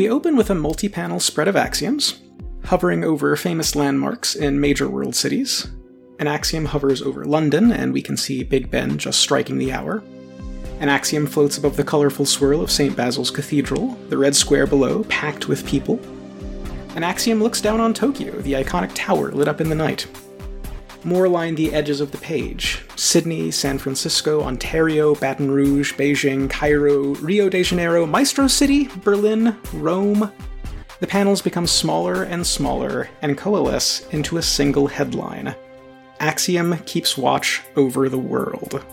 We open with a multi panel spread of axioms, hovering over famous landmarks in major world cities. An axiom hovers over London, and we can see Big Ben just striking the hour. An axiom floats above the colorful swirl of St. Basil's Cathedral, the red square below packed with people. An axiom looks down on Tokyo, the iconic tower lit up in the night. More line the edges of the page Sydney, San Francisco, Ontario, Baton Rouge, Beijing, Cairo, Rio de Janeiro, Maestro City, Berlin, Rome. The panels become smaller and smaller and coalesce into a single headline Axiom keeps watch over the world.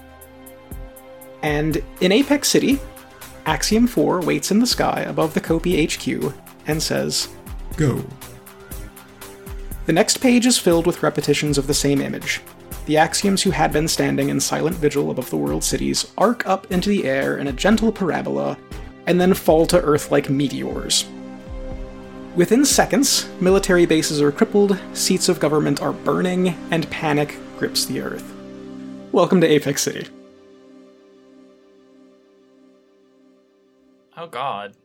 And in Apex City, Axiom 4 waits in the sky above the Kopi HQ and says, Go. The next page is filled with repetitions of the same image. The axioms who had been standing in silent vigil above the world cities arc up into the air in a gentle parabola and then fall to Earth like meteors. Within seconds, military bases are crippled, seats of government are burning, and panic grips the Earth. Welcome to Apex City. Oh god.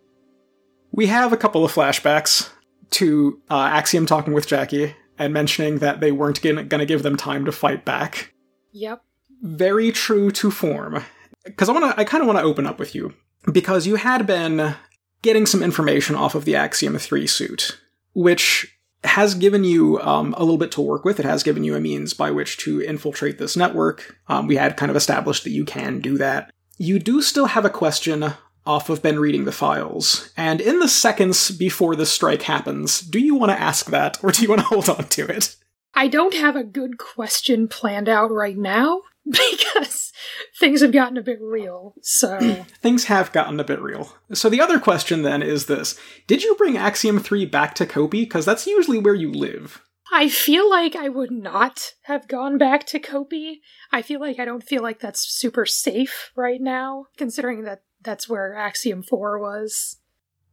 We have a couple of flashbacks to uh, Axiom talking with Jackie and mentioning that they weren't going to give them time to fight back. Yep. Very true to form. Because I want to, I kind of want to open up with you because you had been getting some information off of the Axiom 3 suit, which has given you um, a little bit to work with. It has given you a means by which to infiltrate this network. Um, we had kind of established that you can do that. You do still have a question off of Ben reading the files, and in the seconds before the strike happens, do you want to ask that, or do you want to hold on to it? I don't have a good question planned out right now because things have gotten a bit real. So Things have gotten a bit real. So the other question then is this Did you bring Axiom 3 back to Kopi? Because that's usually where you live. I feel like I would not have gone back to Kopi. I feel like I don't feel like that's super safe right now, considering that that's where Axiom 4 was.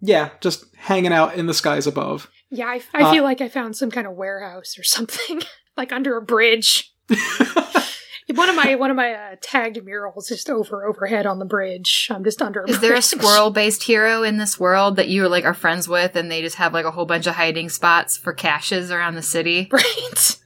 Yeah, just hanging out in the skies above. Yeah, I, I Uh, feel like I found some kind of warehouse or something, like under a bridge. one of my one of my uh, tagged murals just over overhead on the bridge. I'm just under. A Is there a squirrel based hero in this world that you like are friends with and they just have like a whole bunch of hiding spots for caches around the city? Right.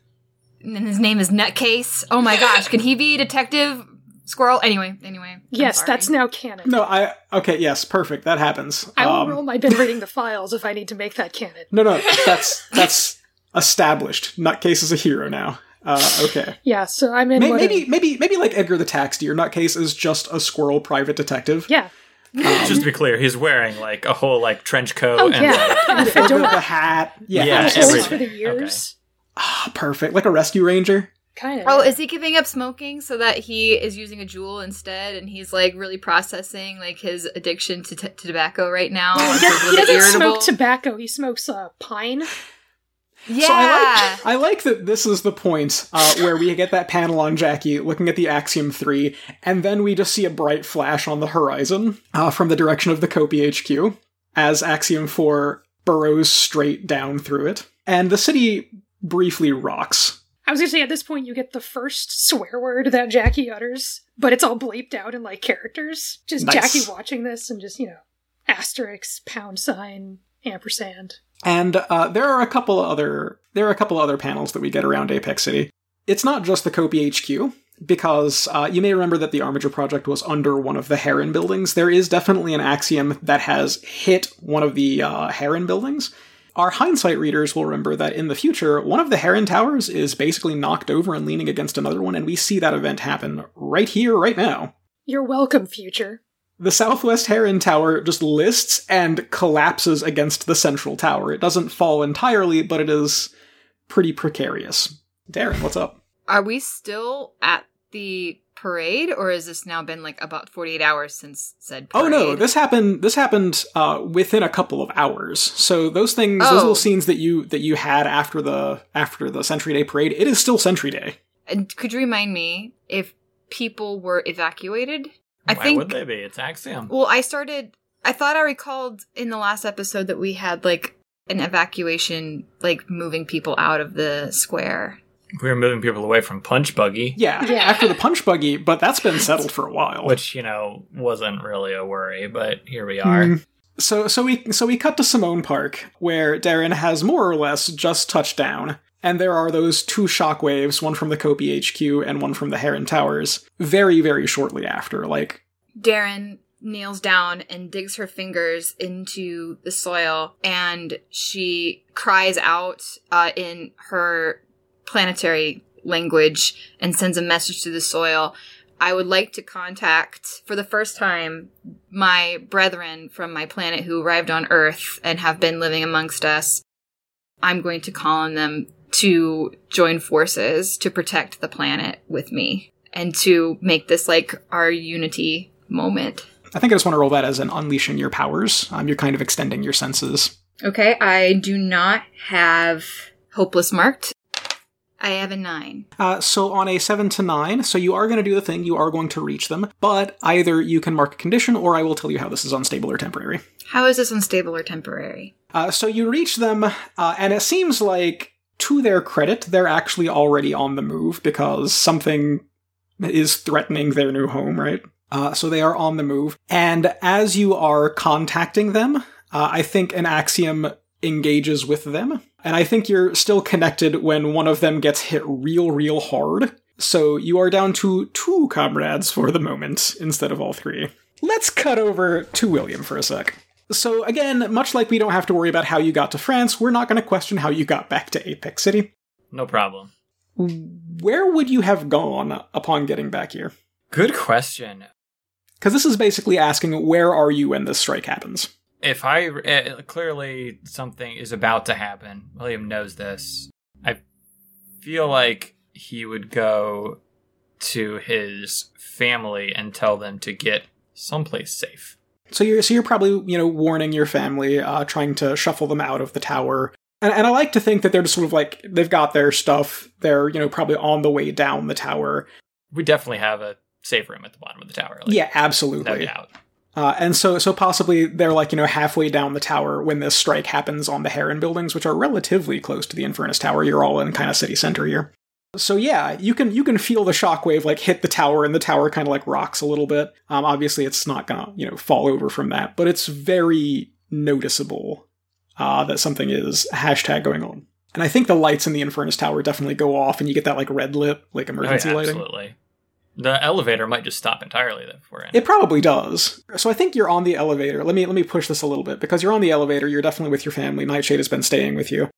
And his name is Nutcase. Oh my gosh, can he be Detective Squirrel? Anyway, anyway. Yes, that's now canon. No, I. Okay, yes, perfect. That happens. I will Um, roll my been reading the files if I need to make that canon. No, no, that's that's established. Nutcase is a hero now. Uh, okay. Yeah, so I'm in. May- what Maybe, a- maybe, maybe like Edgar the Tax Deer. Nutcase is just a squirrel private detective. yeah. Just to be clear, he's wearing like a whole like trench coat Oh and yeah. like, And the The, the hat. Yeah, Yeah, holds for the everything. years. Ah, perfect. Like a rescue ranger. Kind of. Oh, is he giving up smoking so that he is using a Juul instead, and he's like really processing like his addiction to, t- to tobacco right now? he, does, feels a he little doesn't irritable? smoke tobacco. He smokes uh, pine. Yeah, So I like, I like that this is the point uh, where we get that panel on Jackie looking at the Axiom 3, and then we just see a bright flash on the horizon uh, from the direction of the Kopi HQ as Axiom 4 burrows straight down through it. And the city briefly rocks. I was gonna say at this point you get the first swear word that Jackie utters, but it's all bleeped out in like characters. Just Nice. Jackie watching this and just you know asterisk, pound sign, ampersand. And uh, there are a couple other there are a couple other panels that we get around Apex City. It's not just the Kopi HQ because uh, you may remember that the Armiger project was under one of the Heron buildings. There is definitely an axiom that has hit one of the uh, Heron buildings. Our hindsight readers will remember that in the future, one of the Heron towers is basically knocked over and leaning against another one, and we see that event happen right here, right now. You're welcome, future. The Southwest Heron Tower just lists and collapses against the central tower. It doesn't fall entirely, but it is pretty precarious. Darren, what's up? Are we still at the parade, or has this now been like about forty eight hours since said parade? Oh no, this happened. This happened uh, within a couple of hours. So those things, those Oh. little scenes that you that you had after the after the Century Day parade, it is still Century Day. And could you remind me if people were evacuated? I why think. would they be? It's Axiom. Well, I started. I thought I recalled in the last episode that we had like an evacuation, like moving people out of the square. We were moving people away from Punch Buggy, Yeah, Yeah. after the punch buggy, but that's been settled for a while. which you know wasn't really a worry, but here we are. Hmm. So so we so we cut to Simone Park, where Darren has more or less just touched down, and there are those two shockwaves, one from the Kopi HQ and one from the Heron Towers, very very shortly after. Like Darren kneels down and digs her fingers into the soil and she cries out uh, in her planetary language and sends a message to the soil. I would like to contact, for the first time, my brethren from my planet who arrived on Earth and have been living amongst us. I'm going to call on them to join forces to protect the planet with me and to make this like our unity moment. I think I just want to roll that as an unleashing your powers. Um, you're kind of extending your senses. Okay, I do not have hopeless marked. I have a nine. Uh, so on a seven to nine, so you are going to do the thing. You are going to reach them, but either you can mark a condition, or I will tell you how this is unstable or temporary. How is this unstable or temporary? Uh, so you reach them, uh, and it seems like, to their credit, they're actually already on the move because something is threatening their new home, right? Uh, so they are on the move. And as you are contacting them, uh, I think an axiom engages with them. And I think you're still connected when one of them gets hit real, real hard. So you are down to two comrades for the moment instead of all three. Let's cut over to William for a sec. So, again, much like we don't have to worry about how you got to France, we're not going to question how you got back to Apex City. No problem. Where would you have gone upon getting back here? Good question. Because this is basically asking where are you when this strike happens? If I uh, clearly something is about to happen, William knows this. I feel like he would go to his family and tell them to get someplace safe. So you're so you're probably you know warning your family, uh, trying to shuffle them out of the tower. And, and I like to think that they're just sort of like they've got their stuff. They're you know probably on the way down the tower. We definitely have a safe room at the bottom of the tower. Like, yeah, no absolutely. doubt. Uh, and so so possibly they're like you know halfway down the tower when this strike happens on the Heron buildings, which are relatively close to the Infernus Tower. You're all in kind of city center here. So yeah, you can you can feel the shockwave like hit the tower, and the tower kind of like rocks a little bit. Um, obviously, it's not gonna you know fall over from that, but it's very noticeable uh, that something is hashtag going on. And I think the lights in the Infernus Tower definitely go off, and you get that like red lip like Oh, emergency yeah, lighting. absolutely. The elevator might just stop entirely if we're in. It probably does. So I think you're on the elevator. Let me let me push this a little bit because you're on the elevator. You're definitely with your family. Nightshade has been staying with you.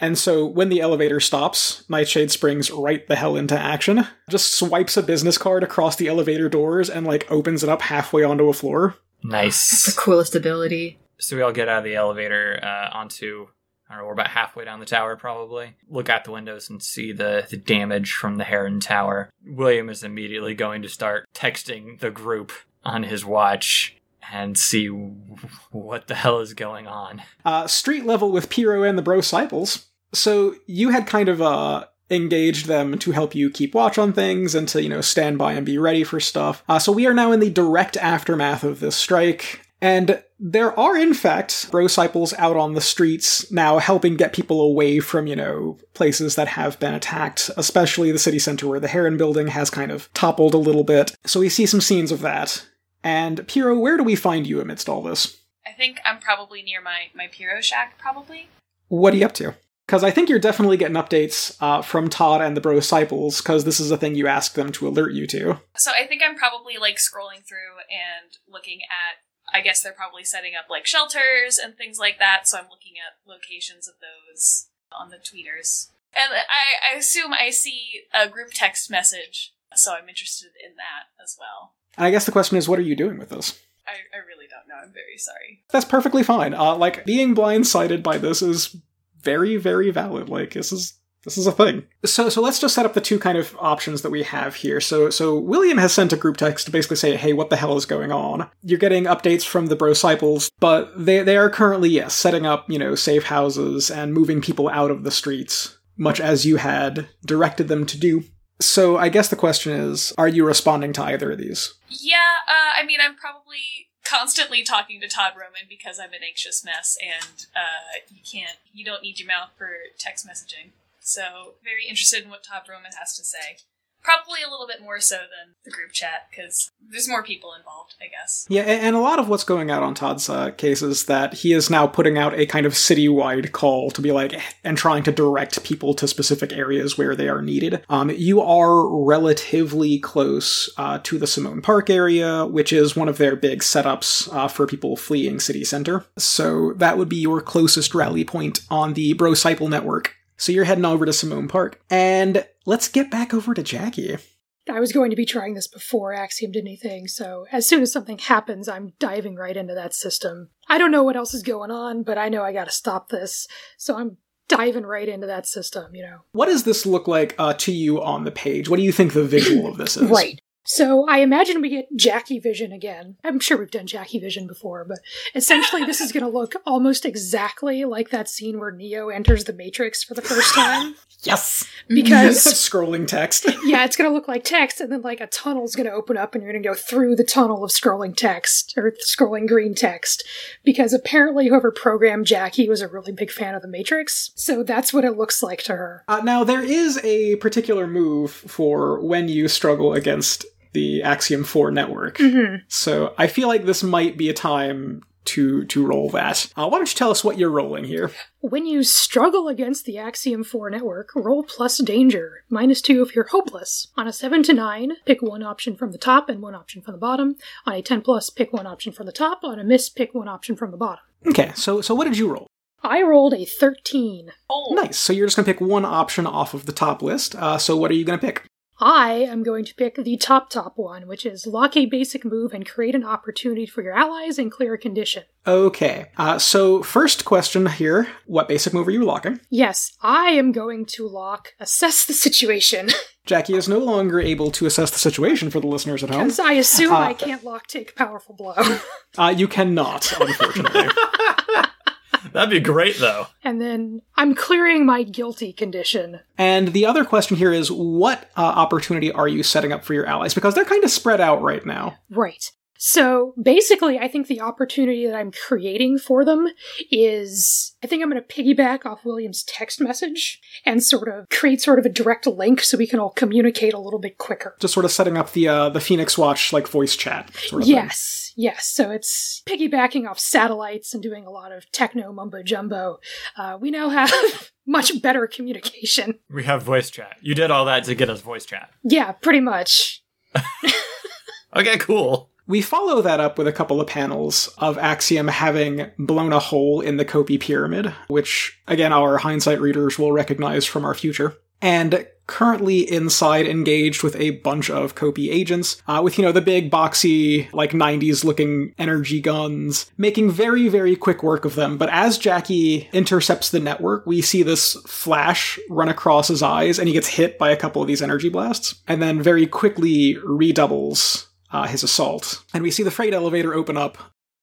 And so when the elevator stops, Nightshade springs right the hell into action. Just swipes a business card across the elevator doors and like opens it up halfway onto a floor. nice. The coolest ability. So we all get out of the elevator uh, onto, Don't know, we're about halfway down the tower probably. Look out the windows and see the, the damage from the Heron Tower. William is immediately going to start texting the group on his watch and see what the hell is going on. Uh, street level with Piro and the Bro Disciples. So you had kind of uh engaged them to help you keep watch on things and to you know stand by and be ready for stuff. Uh, so we are now in the direct aftermath of this strike. And there are, in fact, bro disciples out on the streets now helping get people away from, you know, places that have been attacked, especially the city center where the Heron building has kind of toppled a little bit. So we see some scenes of that. And Piro, where do we find you amidst all this? I think I'm probably near my my Piro shack. Probably. What are you up to? Because I think you're definitely getting updates uh, from Todd and the Bro Disciples, because this is a thing you ask them to alert you to. So I think I'm probably like scrolling through and looking at. I guess they're probably setting up like shelters and things like that. So I'm looking at locations of those on the tweeters, and I, I assume I see a group text message. So I'm interested in that as well. And I guess the question is, what are you doing with this? I, I really don't know. I'm very sorry. That's perfectly fine. Uh, like being blindsided by this is very, very valid. Like this is this is a thing. So so let's just set up the two kind of options that we have here. So so William has sent a group text to basically say, hey, what the hell is going on? You're getting updates from the Bro Disciples, but they they are currently yes setting up you know safe houses and moving people out of the streets, much as you had directed them to do. So I guess the question is, are you responding to either of these? Yeah, uh, I mean, I'm probably constantly talking to Todd Roman because I'm an anxious mess, and uh, you can't, you don't need your mouth for text messaging. So, very interested in what Todd Roman has to say. Probably a little bit more so than the group chat because there's more people involved, I guess. Yeah, and a lot of what's going out on Todd's uh, case is that he is now putting out a kind of citywide call to be like, and trying to direct people to specific areas where they are needed. Um, you are relatively close uh, to the Simone Park area, which is one of their big setups uh, for people fleeing city center. So that would be your closest rally point on the Brocycle network. So you're heading over to Simone Park. And let's get back over to Jackie. I was going to be trying this before Axiom did anything, so as soon as something happens, I'm diving right into that system. I don't know what else is going on, but I know I gotta stop this, so I'm diving right into that system, you know. What does this look like uh, to you on the page? What do you think the visual of this is? Right. So I imagine we get Jackie Vision again. I'm sure we've done Jackie Vision before, but essentially this is going to look almost exactly like that scene where Neo enters the Matrix for the first time. Yes. Because Scrolling text. yeah, it's going to look like text, and then like a tunnel's going to open up, and you're going to go through the tunnel of scrolling text or scrolling green text. Because apparently, whoever programmed Jackie was a really big fan of the Matrix, so that's what it looks like to her. Uh, now, there is a particular move for when you struggle against the Axiom 4 network. hmm So I feel like this might be a time to to roll that. Uh, why don't you tell us what you're rolling here? When you struggle against the Axiom 4 network, roll plus danger, minus 2 if you're hopeless. On a 7 to 9, pick one option from the top and one option from the bottom. On a 10 plus, pick one option from the top. On a miss, pick one option from the bottom. Okay, so so what did you roll? I rolled a 13. Oh, Nice. So you're just gonna pick one option off of the top list. Uh, so what are you gonna pick? I am going to pick the top top one, which is lock a basic move and create an opportunity for your allies and clear a condition. Okay. Uh, so first question here: What basic move are you locking? Yes, I am going to lock assess the situation. Jackie is no longer able to assess the situation for the listeners at home. Because I assume Uh, I can't lock take powerful blow. Uh, you cannot, unfortunately. That'd be great, though. and then I'm clearing my guilty condition. and the other question here is: What uh, opportunity are you setting up for your allies? Because they're kind of spread out right now. Right. So basically, I think the opportunity that I'm creating for them is I think I'm going to piggyback off William's text message and sort of create sort of a direct link so we can all communicate a little bit quicker. Just sort of setting up the uh, the Phoenix Watch like voice chat sort of thing. Yes, yes. So it's piggybacking off satellites and doing a lot of techno mumbo jumbo. Uh, we now have much better communication. We have voice chat. You did all that to get us voice chat. Yeah, pretty much. Okay, cool. We follow that up with a couple of panels of Axiom having blown a hole in the Kopi pyramid, which, again, our hindsight readers will recognize from our future. And currently inside, engaged with a bunch of Kopi agents, uh, with, you know, the big boxy, like 90s looking energy guns, making very, very quick work of them. But as Jackie intercepts the network, we see this flash run across his eyes, and he gets hit by a couple of these energy blasts, and then very quickly redoubles uh, his assault. And we see the freight elevator open up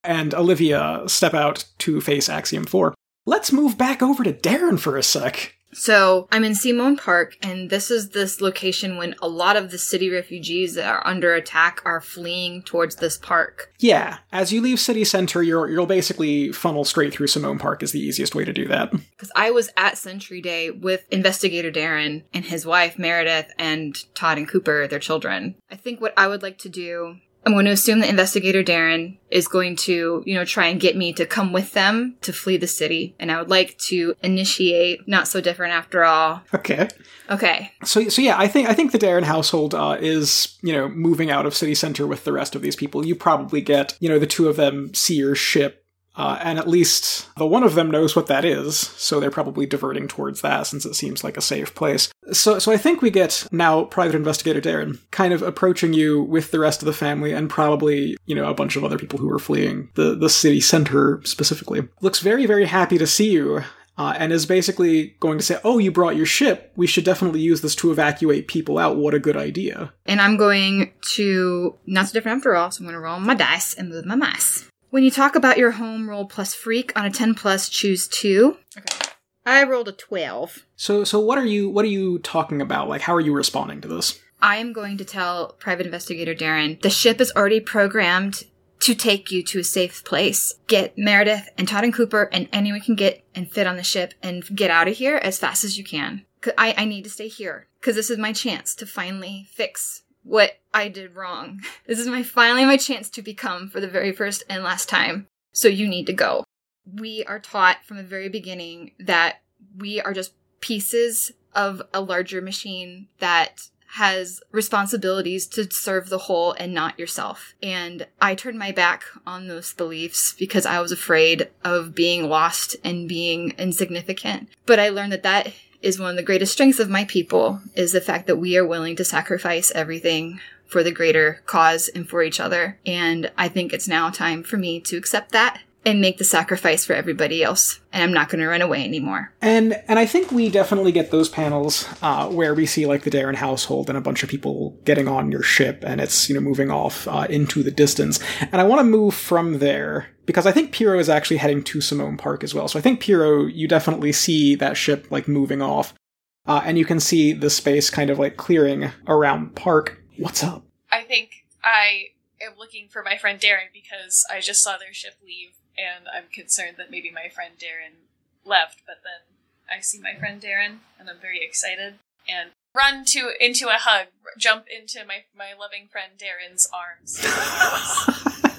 and Olivia step out to face Axiom 4. Let's move back over to Darren for a sec. So I'm in Simone Park, and this is this location when a lot of the city refugees that are under attack are fleeing towards this park. Yeah, as you leave city center, you're, you'll basically funnel straight through Simone Park is the easiest way to do that. Because I was at Century Day with investigator Darren and his wife Meredith and Todd and Cooper, their children. I think what I would like to do. I'm going to assume that investigator Darren is going to, you know, try and get me to come with them to flee the city. And I would like to initiate Not So Different After All. Okay. Okay. So, so yeah, I think I think the Darren household uh, is you know moving out of city center with the rest of these people. You probably get you know the two of them see your ship, uh, and at least the one of them knows what that is, so they're probably diverting towards that since it seems like a safe place. So, so I think we get now Private Investigator Darren kind of approaching you with the rest of the family and probably you know a bunch of other people who are fleeing the the city center specifically. Looks very very happy to see you uh, and is basically going to say, "Oh, you brought your ship. We should definitely use this to evacuate people out. What a good idea!" And I'm going to not so different after all, so I'm going to roll my dice and move my mice. When you talk about your home, roll plus freak. On a 10 plus, choose two. Okay. I rolled a 12. So, so what are you what are you talking about? Like, how are you responding to this? I am going to tell Private Investigator Darren the ship is already programmed to take you to a safe place. Get Meredith and Todd and Cooper and anyone can get and fit on the ship and get out of here as fast as you can. I, I need to stay here. because this is my chance to finally fix what I did wrong. This is my finally my chance to become for the very first and last time. So you need to go. We are taught from the very beginning that we are just pieces of a larger machine that has responsibilities to serve the whole and not yourself. And I turned my back on those beliefs because I was afraid of being lost and being insignificant. But I learned that that is one of the greatest strengths of my people is the fact that we are willing to sacrifice everything for the greater cause and for each other. And I think it's now time for me to accept that and make the sacrifice for everybody else. And I'm not going to run away anymore. And and I think we definitely get those panels uh, where we see like the Darren household and a bunch of people getting on your ship, and it's you know moving off uh, into the distance. And I want to move from there because I think Piero is actually heading to Simone Park as well. So I think Piero, you definitely see that ship like moving off, uh, and you can see the space kind of like clearing around Park. What's up? I think I am looking for my friend Darren because I just saw their ship leave and I'm concerned that maybe my friend Darren left, but then I see my friend Darren and I'm very excited and run to into a hug, jump into my my loving friend Darren's arms.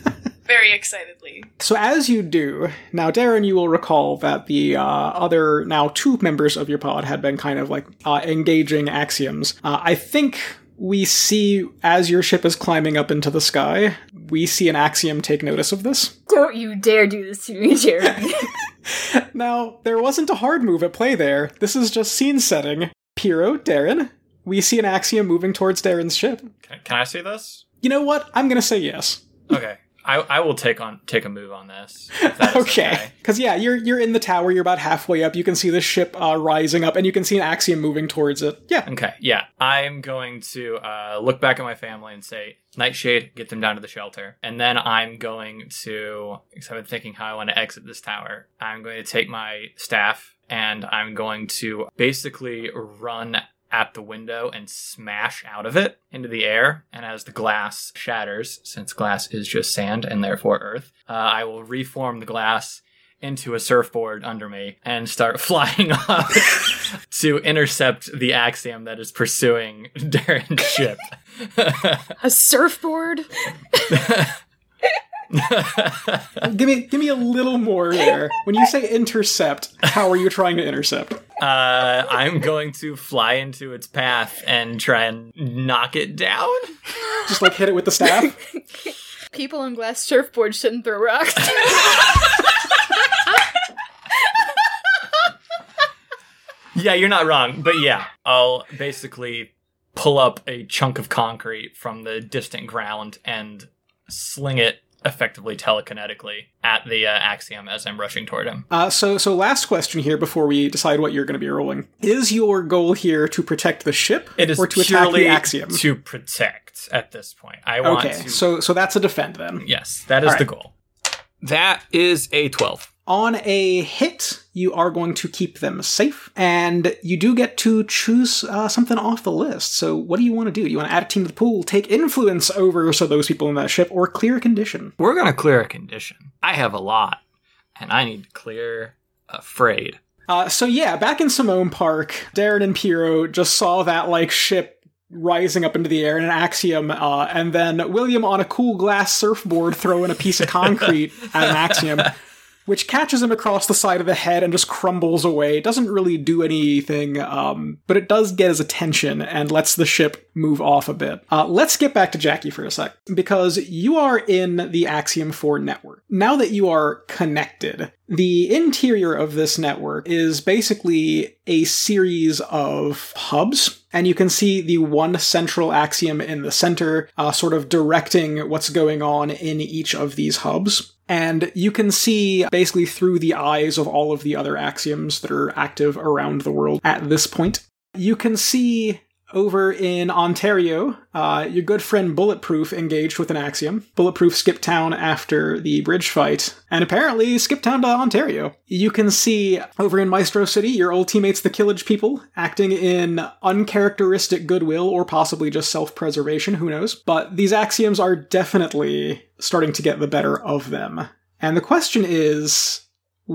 very excitedly. So as you do, now Darren, you will recall that the uh, other now two members of your pod had been kind of like uh, engaging axioms. Uh, I think we see as your ship is climbing up into the sky, we see an axiom take notice of this. Don't you dare do this to me, Jeremy. now, there wasn't a hard move at play there. This is just scene setting. Piero, Darren, we see an axiom moving towards Darren's ship. Can, can I see this? You know what? I'm gonna say yes. Okay. I, I will take on take a move on this. if that is Okay, because yeah, you're you're in the tower. You're about halfway up. You can see the ship uh, rising up, and you can see an axiom moving towards it. Yeah, Okay, yeah. I'm going to uh, look back at my family and say, Nightshade, get them down to the shelter. And then I'm going to, because I've been thinking how I want to exit this tower, I'm going to take my staff and I'm going to basically run at the window and smash out of it into the air. And as the glass shatters, since glass is just sand and therefore earth, uh, I will reform the glass into a surfboard under me and start flying up to intercept the axiom that is pursuing Darren's ship. A surfboard? give me give me a little more there. When you say intercept, how are you trying to intercept? Uh, I'm going to fly into its path and try and knock it down. Just like hit it with the staff. People on glass surfboards shouldn't throw rocks. Yeah, you're not wrong, but yeah, I'll basically pull up a chunk of concrete from the distant ground and sling it effectively telekinetically at the uh, axiom as I'm rushing toward him. Uh, so so last question here before we decide what you're going to be rolling. Is your goal here to protect the ship It is or to attack the axiom? to protect at this point. I want okay, to. so so that's a defend then. yes, that is All the goal. That is a 12. On a hit, you are going to keep them safe, and you do get to choose uh, something off the list. So, what do you want to do? Do you want to add a team to the pool, take influence over so those people in that ship, or clear a condition? We're going to clear a condition. I have a lot, and I need to clear afraid. Uh, so yeah, back in Simone Park, Darren and Piero just saw that like ship rising up into the air in an axiom, uh, and then William on a cool glass surfboard throwing a piece of concrete at an axiom, which catches him across the side of the head and just crumbles away. It doesn't really do anything, um, but it does get his attention and lets the ship move off a bit. Uh, let's get back to Jackie for a sec, because you are in the Axiom 4 network. Now that you are connected, the interior of this network is basically a series of hubs, and you can see the one central axiom in the center, uh, sort of directing what's going on in each of these hubs. And you can see basically through the eyes of all of the other axioms that are active around the world at this point. You can see over in Ontario, uh, your good friend Bulletproof engaged with an axiom. Bulletproof skipped town after the bridge fight, and apparently skipped town to Ontario. You can see over in Maestro City, your old teammates, the Killage people, acting in uncharacteristic goodwill or possibly just self preservation, who knows. But these axioms are definitely starting to get the better of them. And the question is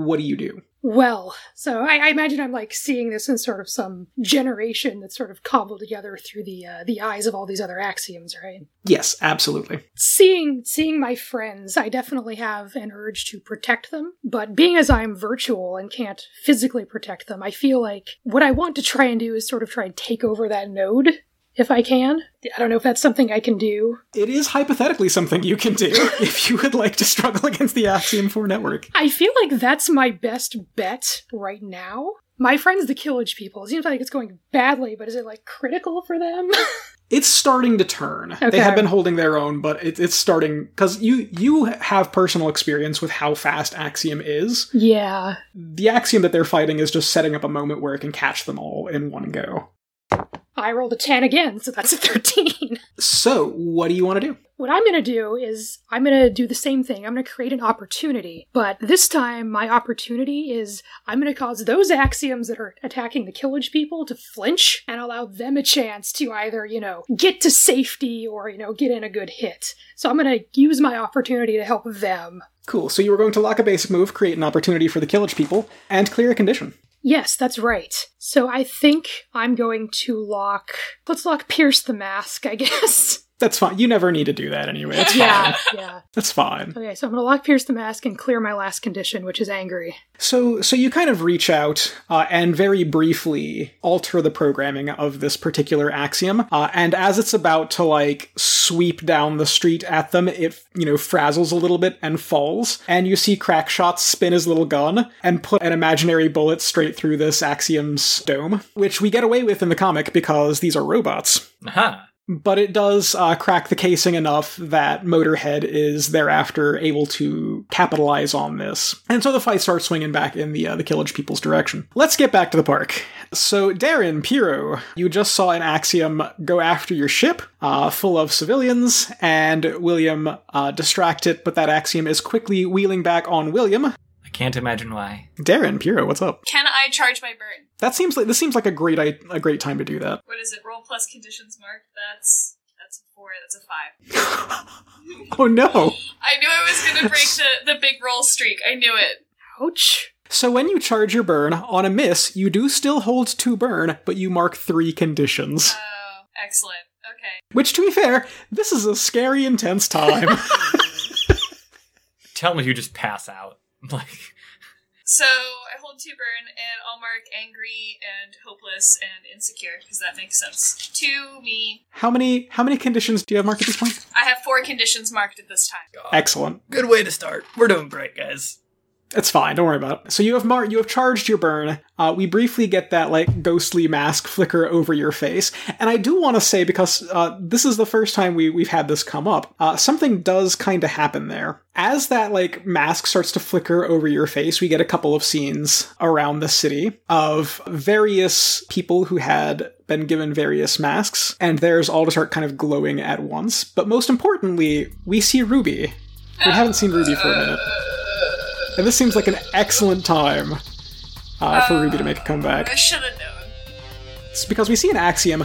what do you do? Well, so I, I imagine I'm like seeing this in sort of some generation that's sort of cobbled together through the uh, the eyes of all these other axioms, right? Yes, absolutely. Seeing seeing my friends, I definitely have an urge to protect them, but being as I'm virtual and can't physically protect them, I feel like what I want to try and do is sort of try and take over that node if I can. I don't know if that's something I can do. It is hypothetically something you can do if you would like to struggle against the Axiom 4 network. I feel like that's my best bet right now. My friends, the Killage people, it seems like it's going badly, but is it like critical for them? It's starting to turn. They Okay. have been holding their own, but it, it's starting because you you have personal experience with how fast Axiom is. yeah. The Axiom that they're fighting is just setting up a moment where it can catch them all in one go. I rolled a 10 again, so that's a 13. So, what do you want to do? What I'm going to do is I'm going to do the same thing. I'm going to create an opportunity. But this time, my opportunity is I'm going to cause those axioms that are attacking the Killage people to flinch and allow them a chance to either, you know, get to safety or, you know, get in a good hit. So I'm going to use my opportunity to help them. Cool. So you were going to lock a basic move, create an opportunity for the Killage people, and clear a condition. Yes, that's right. So I think I'm going to lock. Let's lock Pierce the Mask, I guess. That's fine. You never need to do that anyway. It's fine. yeah, yeah. That's fine. Okay, so I'm going to lock Pierce the Mask and clear my last condition, which is angry. So, so you kind of reach out uh, and very briefly alter the programming of this particular axiom, uh, and as it's about to like sweep down the street at them, it you know frazzles a little bit and falls, and you see Crackshot spin his little gun and put an imaginary bullet straight through this axiom's dome, which we get away with in the comic because these are robots. Aha. But it does uh, crack the casing enough that Motorhead is thereafter able to capitalize on this, and so the fight starts swinging back in the uh, the Killage people's direction. Let's get back to the park. So, Darren Piro, you just saw an Axiom go after your ship, uh, full of civilians, and William uh, distract it, but that Axiom is quickly wheeling back on William. I can't imagine why. Darren Piro, what's up? Can I charge my burn? That seems like this seems like a great i- a great time to do that. What is it? Roll plus conditions mark. That's that's a four. That's a five. Oh no! I knew I was gonna break the the big roll streak. I knew it. Ouch. So when you charge your burn, on a miss, you do still hold two burn, but you mark three conditions. Oh, excellent. Okay. Which, to be fair, this is a scary, intense time. Tell me you just pass out. Like, So I hold two burn, and I'll mark angry and hopeless and insecure because that makes sense to me. how many how many conditions do you have marked at this point? I have four conditions marked at this time. Excellent. good way to start. We're doing great, guys. It's fine. Don't worry about it. So you have mar- you have charged your burn. Uh, we briefly get that like ghostly mask flicker over your face, and I do want to say because uh, this is the first time we we've had this come up. Uh, something does kind of happen there. As that like mask starts to flicker over your face, we get a couple of scenes around the city of various people who had been given various masks, and theirs all just start kind of glowing at once. But most importantly, we see Ruby. We haven't seen Ruby for a minute. And this seems like an excellent time uh, for Ruby to make a comeback. I should have known. It's because we see an axiom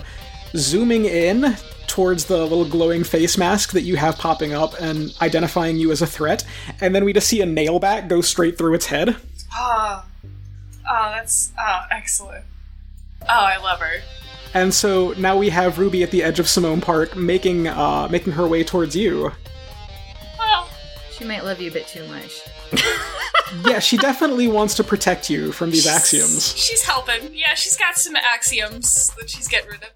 zooming in towards the little glowing face mask that you have popping up and identifying you as a threat, and then we just see a nail bat go straight through its head. Oh, oh, that's oh, excellent. Oh, I love her. And so now we have Ruby at the edge of Simone Park making uh, making her way towards you. Well, She might love you a bit too much. Yeah, she definitely wants to protect you from these axioms. She's helping. Yeah, she's got some axioms that she's getting rid of.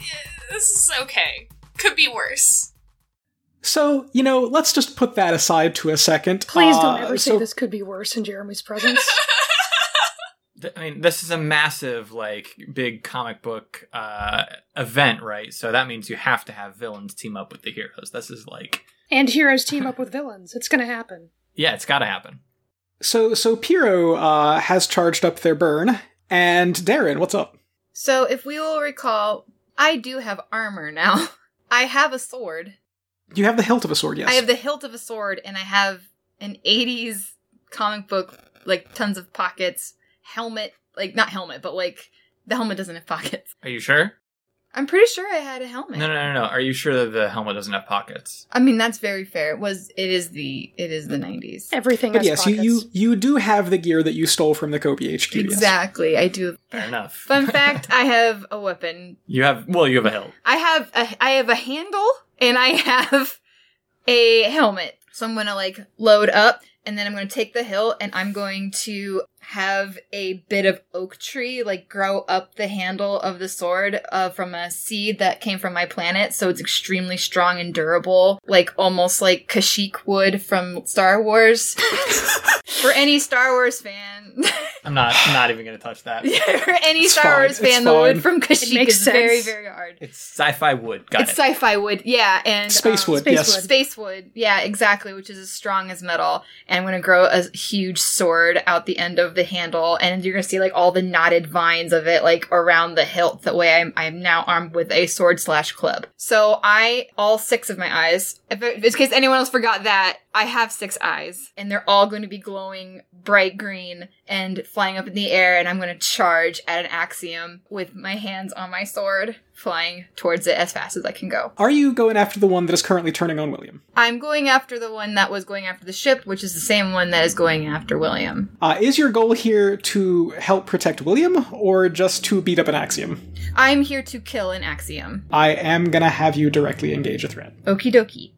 Yeah, This is okay. Could be worse. So, you know, let's just put that aside to a second. Please Uh, don't ever say so- this could be worse in Jeremy's presence. I mean, this is a massive, like, big comic book uh, event, right? So that means you have to have villains team up with the heroes. This is like, and heroes team up with villains. It's gonna happen. Yeah, it's got to happen. So, so Piro uh, has charged up their burn, and Darren, what's up? So, if we will recall, I do have armor now. I have a sword. You have the hilt of a sword, yes. I have the hilt of a sword, and I have an 80s comic book, like tons of pockets, helmet, like not helmet, but like the helmet doesn't have pockets. Are you sure? I'm pretty sure I had a helmet. No, no, no, no. Are you sure that the helmet doesn't have pockets? I mean, that's very fair. It was it is the it is the 90s. Everything But has yes, you, pockets. you you do have the gear that you stole from the Kopi HQ. yes. Exactly. I do. Fair enough. Fun fact, I have a weapon. You have well, you have a hilt. I have a I have a handle and I have a helmet. So I'm going to like load up and then I'm going to take the hilt and I'm going to have a bit of oak tree like grow up the handle of the sword uh, from a seed that came from my planet so it's extremely strong and durable like almost like Kashyyyk wood from Star Wars for any Star Wars fan I'm not I'm not even gonna touch that. for any It's Star fine, Wars it's fan the fine. wood from Kashyyyk makes is very very hard It's sci-fi wood. Got it's it. sci-fi wood, yeah, and Space um, wood, Space yes. wood. Space wood, yeah, exactly, which is as strong as metal. And I'm gonna grow a huge sword out the end of the handle, and you're gonna see like all the knotted vines of it, like around the hilt. That way, I'm I'm now armed with a sword slash club. So I all six of my eyes. If, in case anyone else forgot that, I have six eyes, and they're all going to be glowing bright green and flying up in the air. And I'm gonna charge at an axiom with my hands on my sword, flying towards it as fast as I can go. Are you going after the one that is currently turning on William? I'm going after the one that was going after the ship, which is the same one that is going after William. Uh, is your goal here to help protect William, or just to beat up an axiom? I'm here to kill an axiom. I am gonna have you directly engage a threat. Okie dokie.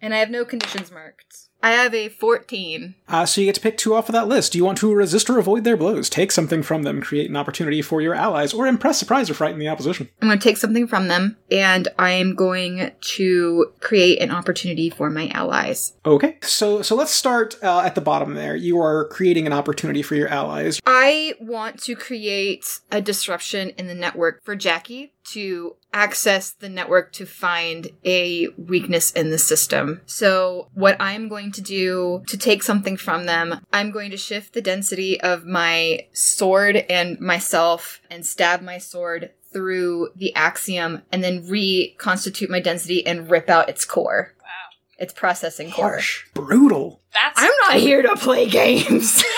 And I have no conditions marked. I have a 14. Uh, so you get to pick two off of that list. Do you want to resist or avoid their blows, take something from them, create an opportunity for your allies, or impress, surprise, or frighten the opposition? I'm going to take something from them, and I am going to create an opportunity for my allies. Okay, so so let's start uh, at the bottom there. You are creating an opportunity for your allies. I want to create a disruption in the network for Jackie to access the network to find a weakness in the system. So, what I'm going to do to take something from them, I'm going to shift the density of my sword and myself and stab my sword through the axiom and then reconstitute my density and rip out its core. Wow. Its processing core. Brutal. That's I'm not here to play games.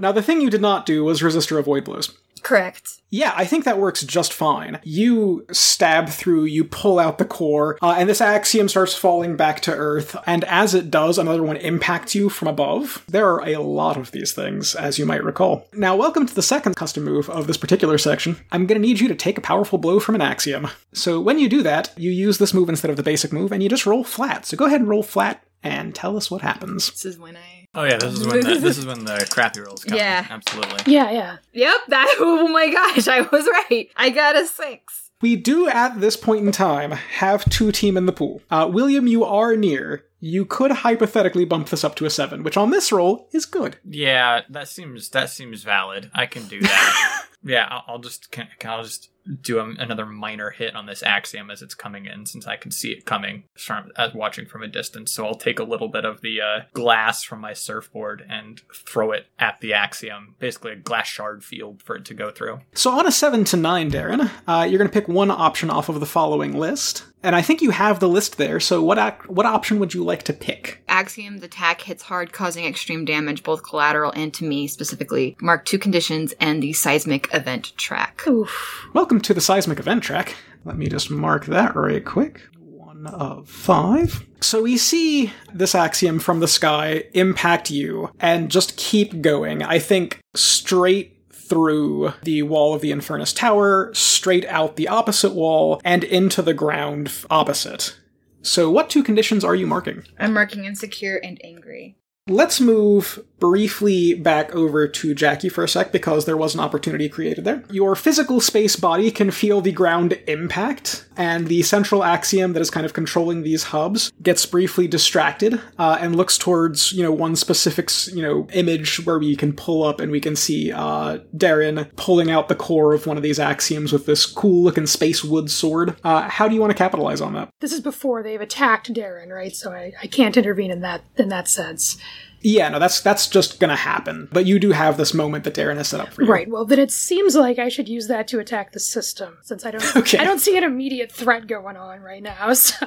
Now, the thing you did not do was resist or avoid blows. Correct. Yeah, I think that works just fine. You stab through, you pull out the core, uh, and this axiom starts falling back to Earth. And as it does, another one impacts you from above. There are a lot of these things, as you might recall. Now, welcome to the second custom move of this particular section. I'm going to need you to take a powerful blow from an axiom. So when you do that, you use this move instead of the basic move, and you just roll flat. So go ahead and roll flat and tell us what happens. This is when I. Oh yeah, this is when the, this is when the crappy rolls come. Yeah. absolutely. Yeah, yeah. Yep, that. Oh my gosh, I was right. I got a six. We do at this point in time have two team in the pool. Uh, William, you are near. You could hypothetically bump this up to a seven, which on this roll is good. Yeah, that seems that seems valid. I can do that. yeah, I'll, I'll just can, I'll just do a, another minor hit on this axiom as it's coming in, since I can see it coming from as watching from a distance. So I'll take a little bit of the uh, glass from my surfboard and throw it at the axiom, basically a glass shard field for it to go through. So on a seven to nine, Darren, uh, you're going to pick one option off of the following list, and I think you have the list there. So what ac- what option would you like to pick? Axiom, the attack hits hard, causing extreme damage, both collateral and to me specifically. Mark two conditions and the seismic event track. Oof. Welcome to the seismic event track. Let me just mark that right quick. One of five. So we see this axiom from the sky impact you and just keep going. I think straight through the wall of the Infernus Tower, straight out the opposite wall, and into the ground opposite. So, what two conditions are you marking? I'm marking insecure and angry. Let's move briefly back over to Jackie for a sec because there was an opportunity created there. Your physical space body can feel the ground impact, and the central axiom that is kind of controlling these hubs gets briefly distracted uh, and looks towards, you know, one specific, you know, image where we can pull up and we can see uh, Darren pulling out the core of one of these axioms with this cool looking space wood sword. Uh, how do you want to capitalize on that? This is before they've attacked Darren, right? So I, I can't intervene in that in that sense. Yeah, no, that's that's just gonna happen. But you do have this moment that Darren has set up for you. Right. Well, then it seems like I should use that to attack the system, since I don't Okay. I don't see an immediate threat going on right now. So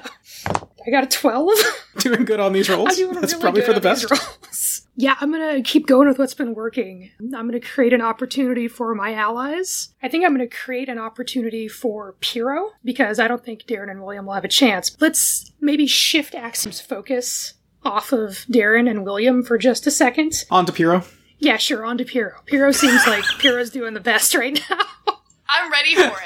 I got a twelve. Doing good on these rolls. That's really probably for the best. rolls. Yeah, I'm gonna keep going with what's been working. I'm gonna create an opportunity for my allies. I think I'm gonna create an opportunity for Piro, because I don't think Darren and William will have a chance. Let's maybe shift Axiom's focus off of Darren and William for just a second. On to Piro. Yeah, sure, on to Piro. Piro seems like Piro's doing the best right now. I'm ready for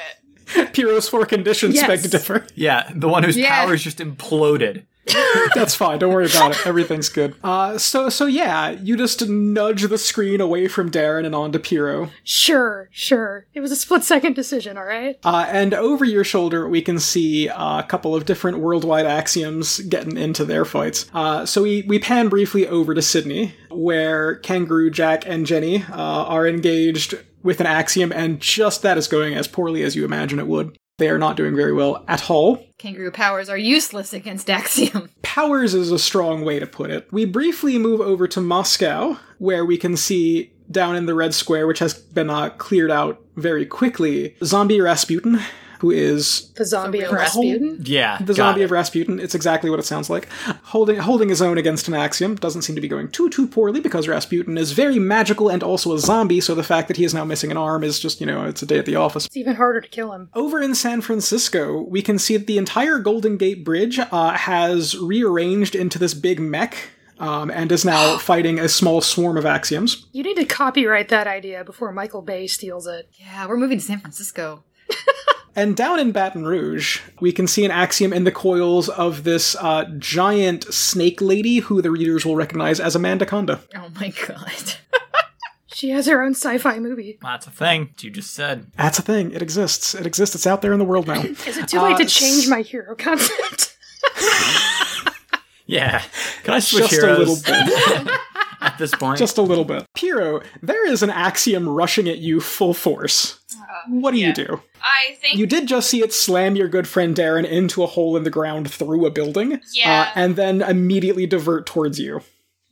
it. Piro's four conditions Yes. beg to differ. Yeah, the one whose Yeah. powers just imploded. That's fine. Don't worry about it. Everything's good. Uh, so so yeah, you just nudge the screen away from Darren and onto Piro. sure, sure. It was a split second decision, alright? Uh, and over your shoulder, we can see a couple of different worldwide axioms getting into their fights. Uh, so we, we pan briefly over to Sydney, where Kangaroo, Jack, and Jenny uh, are engaged with an axiom, and just that is going as poorly as you imagine it would. They are not doing very well at all. Kangaroo powers are useless against Axiom. Powers is a strong way to put it. We briefly move over to Moscow, where we can see down in the red square, which has been uh, cleared out very quickly, zombie Rasputin, who is The zombie of real Rasputin. Yeah, the got zombie it. of Rasputin. It's exactly what it sounds like. Holding holding his own against an axiom doesn't seem to be going too too poorly because Rasputin is very magical and also a zombie. So the fact that he is now missing an arm is just you know it's a day at the office. It's even harder to kill him. Over in San Francisco, we can see that the entire Golden Gate Bridge uh, has rearranged into this big mech. Um, and is now fighting a small swarm of axioms. You need to copyright that idea before Michael Bay steals it. Yeah, we're moving to San Francisco. And down in Baton Rouge, we can see an axiom in the coils of this uh, giant snake lady who the readers will recognize as Amanda Conda. Oh my god. She has her own sci-fi movie. That's a thing. You just said. That's a thing. It exists. It exists. It's out there in the world now. Is it too late Uh, to change my hero concept? Yeah. Can I switch Just a little heroes bit. At this point? Just a little bit. Piro, there is an axiom rushing at you full force. What do yeah. you do? I think You did just see it slam your good friend Darren into a hole in the ground through a building. Yeah. Uh, and then immediately divert towards you.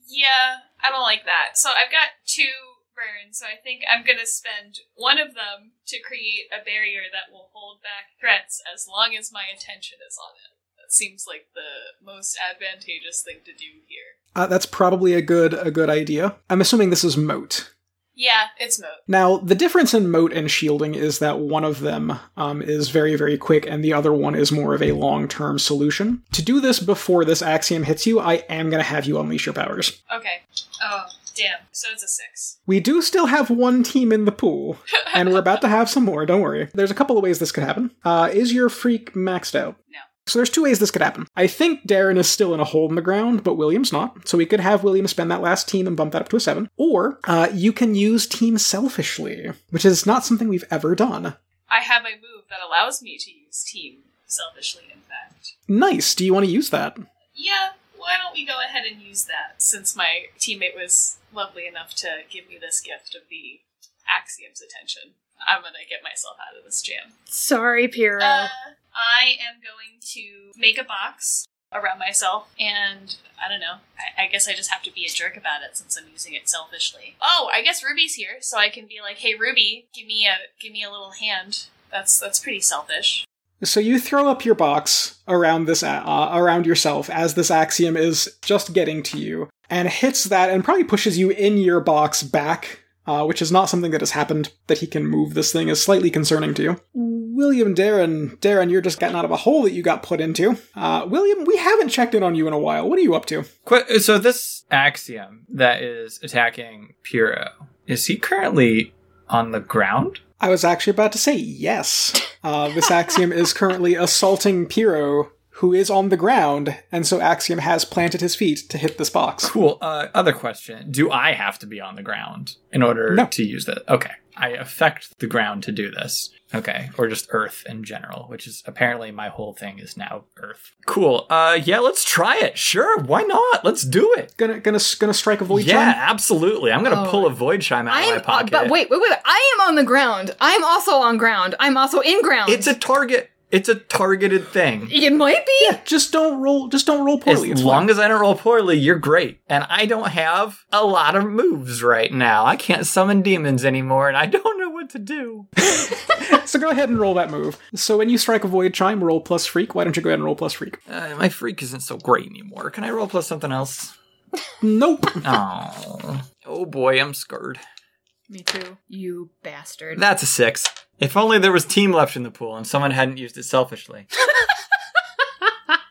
Yeah, I don't like that. So I've got two burns, so I think I'm gonna spend one of them to create a barrier that will hold back threats as long as my attention is on it. Seems like the most advantageous thing to do here. Uh, that's probably a good a good idea. I'm assuming this is moat. Yeah, it's moat. Now, the difference in moat and shielding is that one of them um, is very, very quick, and the other one is more of a long term solution. To do this before this axiom hits you, I am going to have you unleash your powers. Okay. Oh, damn. So it's a six. We do still have one team in the pool, and we're about to have some more, don't worry. There's a couple of ways this could happen. Uh, is your freak maxed out? No. So there's two ways this could happen. I think Darren is still in a hole in the ground, but William's not. So we could have William spend that last team and bump that up to a seven. Or uh, you can use team selfishly, which is not something we've ever done. I have a move that allows me to use team selfishly, in fact. Nice. Do you want to use that? Yeah, why don't we go ahead and use that since my teammate was lovely enough to give me this gift of the Axiom's attention. I'm gonna get myself out of this jam. Sorry, Piro. Uh, I am going to make a box around myself, and I don't know. I, I guess I just have to be a jerk about it since I'm using it selfishly. Oh, I guess Ruby's here, so I can be like, "Hey, Ruby, give me a give me a little hand." That's that's pretty selfish. So you throw up your box around this uh, around yourself as this axiom is just getting to you, and hits that and probably pushes you in your box back, uh, which is not something that has happened. That he can move this thing is slightly concerning to you. William, Darren, Darren, you're just getting out of a hole that you got put into. Uh, William, we haven't checked in on you in a while. What are you up to? Qu- So this axiom that is attacking Piro, is he currently on the ground? I was actually about to say yes. Uh, this axiom is currently assaulting Piro, who is on the ground, and so Axiom has planted his feet to hit this box. Cool. Uh, other question: Do I have to be on the ground in order No. to use that? Okay, I affect the ground to do this. Okay, or just Earth in general, which is apparently my whole thing is now Earth. Cool. Uh, yeah, let's try it. Sure, why not? Let's do it. Gonna gonna gonna strike a void yeah, chime? absolutely. I'm gonna Oh. pull a void chime out of my I'm, uh, pocket. but wait, wait, wait. I am on the ground. I'm also on ground. I'm also in ground. it's a target. It's a targeted thing. It might be. Just don't roll. Just don't roll As poorly. It's long fine. as I don't roll poorly, you're great. And I don't have a lot of moves right now. I can't summon demons anymore, and I don't know what to do. so go ahead and roll that move. So when you strike a void chime, roll plus freak. Why don't you go ahead and roll plus freak? Uh, my freak isn't so great anymore. Can I roll plus something else? Nope. Oh. Oh boy, I'm scared. Me too. You bastard. That's a six. If only there was team left in the pool and someone hadn't used it selfishly.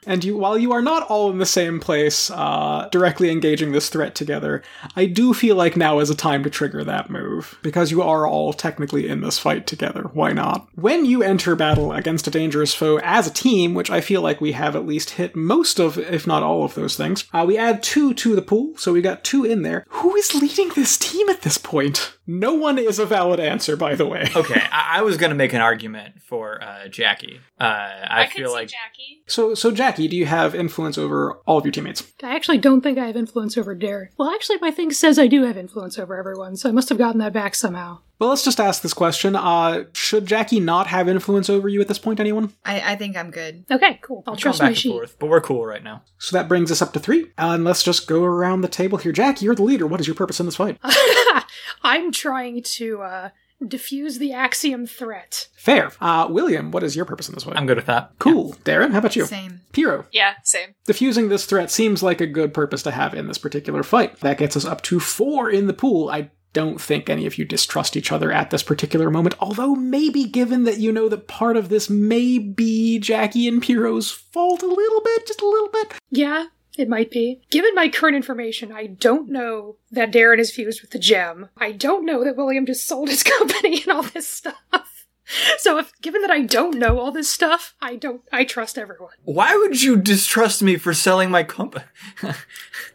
And you, while you are not all in the same place, uh, directly engaging this threat together, I do feel like now is a time to trigger that move because you are all technically in this fight together. Why not? When you enter battle against a dangerous foe as a team, which I feel like we have at least hit most of, if not all of those things, uh, we add two to the pool, so we got two in there. Who is leading this team at this point? No one is a valid answer, by the way. Okay, I, I was gonna make an argument for uh, Jackie. Uh, I, I, feel can like see Jackie. So, so Jackie, do you have influence over all of your teammates? I actually don't think I have influence over Darren. Well, actually, my thing says I do have influence over everyone, so I must have gotten that back somehow. Well, let's just ask this question. Uh, should Jackie not have influence over you at this point, anyone? I, I think I'm good. Okay, cool. I'll going trust back my and sheet. forth, but we're cool right now. So that brings us up to three. Uh, and let's just go around the table here. Jackie, you're the leader. What is your purpose in this fight? I'm trying to uh, diffuse the axiom threat. Fair. Uh, William, what is your purpose in this fight? I'm good with that. cool. Darren, how about you? Same. Piro, Yeah, same. diffusing this threat seems like a good purpose to have in this particular fight. That gets us up to four in the pool. I don't think any of you distrust each other at this particular moment, although maybe given that you know that part of this may be Jackie and Piro's fault a little bit, just a little bit. Yeah, it might be. Given my current information, I don't know that Darren is fused with the gem. I don't know that William just sold his company and all this stuff. So if given that I don't know all this stuff, I don't I trust everyone. Why would you distrust me for selling my company?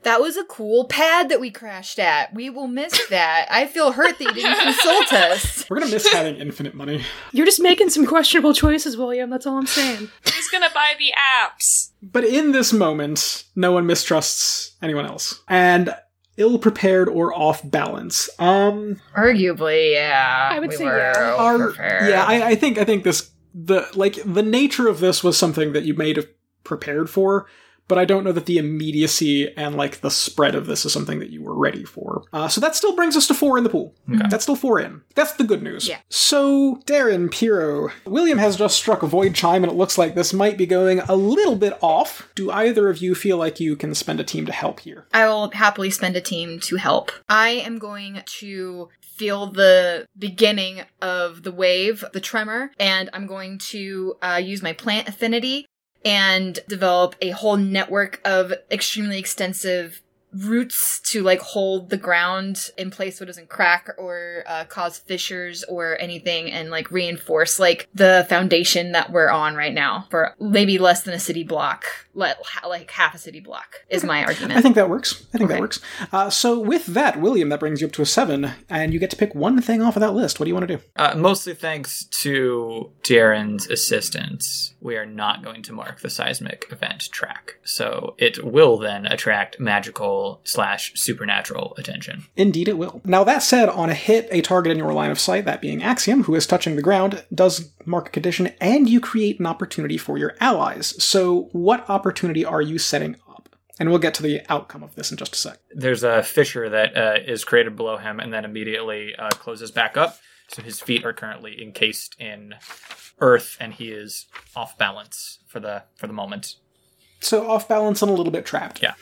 That was a cool pad that we crashed at. We will miss that. I feel hurt that you didn't consult us. We're gonna miss having infinite money. You're just making some questionable choices, William, that's all I'm saying. Who's gonna buy the apps? But in this moment, no one mistrusts anyone else. And ill prepared or off balance. Um Arguably, yeah. I would we say yeah. are prepared. yeah, I, I think I think this the like the nature of this was something that you may have prepared for, but I don't know that the immediacy and like the spread of this is something that you were ready for. Uh, so that still brings us to four in the pool. Okay. That's still four in. That's the good news. Yeah. So Darren Piro, William has just struck a void chime, and it looks like this might be going a little bit off. Do either of you feel like you can spend a team to help here? I will happily spend a team to help. I am going to feel the beginning of the wave, the tremor, and I'm going to uh, use my plant affinity and develop a whole network of extremely extensive roots to like hold the ground in place so it doesn't crack or uh, cause fissures or anything and like reinforce like the foundation that we're on right now for maybe less than a city block let like half a city block is my argument I think that works. I think that works. Uh, so with that, William, that brings you up to a seven, and you get to pick one thing off of that list. What do you want to do? Uh, mostly thanks to Darren's assistance, we are not going to mark the seismic event track. So it will then attract magical slash supernatural attention. Indeed, it will. Now, that said, on a hit, a target in your line of sight, that being Axiom, who is touching the ground, does mark a condition, and you create an opportunity for your allies. So, what opportunity are you setting up? And we'll get to the outcome of this in just a sec. There's a fissure that uh, is created below him and then immediately uh, closes back up. So his feet are currently encased in earth, and he is off balance for the for the moment. So, off balance and a little bit trapped. Yeah.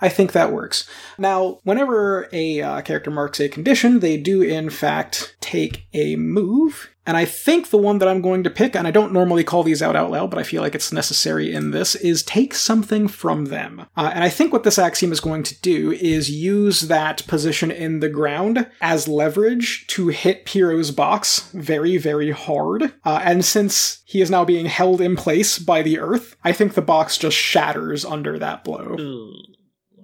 I think that works. Now, whenever a uh, character marks a condition, they do in fact take a move. And I think the one that I'm going to pick, and I don't normally call these out out loud, but I feel like it's necessary in this, is take something from them. Uh, and I think what this axiom is going to do is use that position in the ground as leverage to hit Piro's box very, very hard. Uh, and since he is now being held in place by the earth, I think the box just shatters under that blow.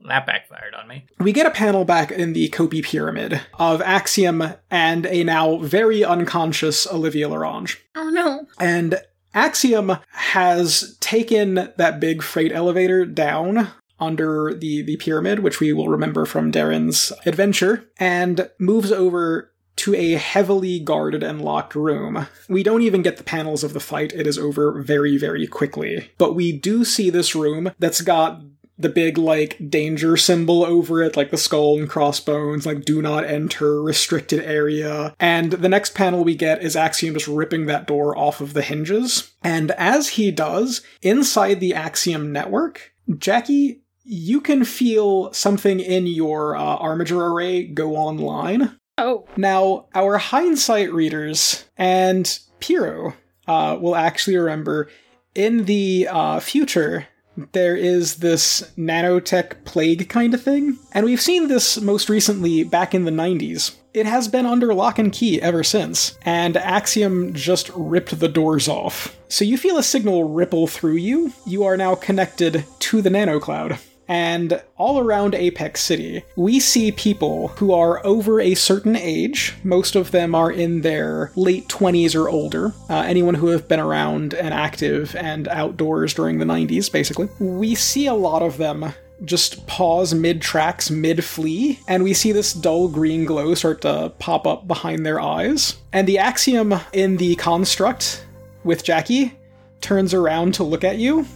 That backfired on me. We get a panel back in the Kopi Pyramid of Axiom and a now very unconscious Olivia Larange. oh no And Axiom has taken that big freight elevator down under the, the pyramid, which we will remember from Darren's adventure, and moves over to a heavily guarded and locked room. We don't even get the panels of the fight, it is over very, very quickly. But we do see this room that's got the big like danger symbol over it, like the skull and crossbones, like do not enter, restricted area. And the next panel we get is Axiom just ripping that door off of the hinges. And as he does, inside the Axiom network, Jackie, you can feel something in your uh, armature array go online. Oh, Now, our hindsight readers and Piro uh, will actually remember in the uh, future, there is this nanotech plague kind of thing. And we've seen this most recently back in the 90s. It has been under lock and key ever since, and Axiom just ripped the doors off. So you feel a signal ripple through you. You are now connected to the nanocloud. And all around Apex City, we see people who are over a certain age. Most of them are in their late 20s or older. Uh, anyone who have been around and active and outdoors during the 90s, basically. We see a lot of them just pause mid tracks, mid flee, and we see this dull green glow start to pop up behind their eyes. And the axiom in the construct with Jackie turns around to look at you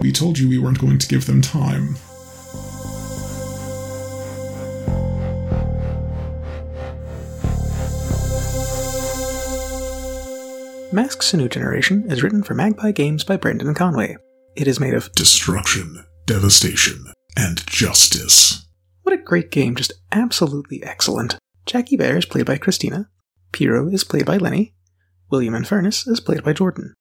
We told you we weren't going to give them time. Masks A New Generation is written for Magpie Games by Brendan Conway. It is made of. Destruction, devastation, and justice. What a great game, just absolutely excellent. Jackie Bear is played by Christina. Piro is played by Lenny. William and Furnace is played by Jordan.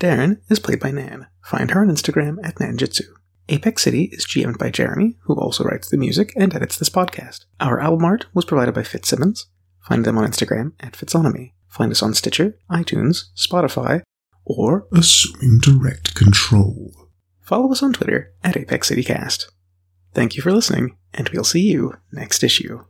Darren is played by Nan. Find her on Instagram at Nanjitsu. Apex City is GM'd by Jeremy, who also writes the music and edits this podcast. Our album art was provided by Fitzsimmons. Find them on Instagram at Fitzonomy. Find us on Stitcher, iTunes, Spotify, or Assuming direct control. follow us on Twitter at Apex City Cast. Thank you for listening, and we'll see you next issue.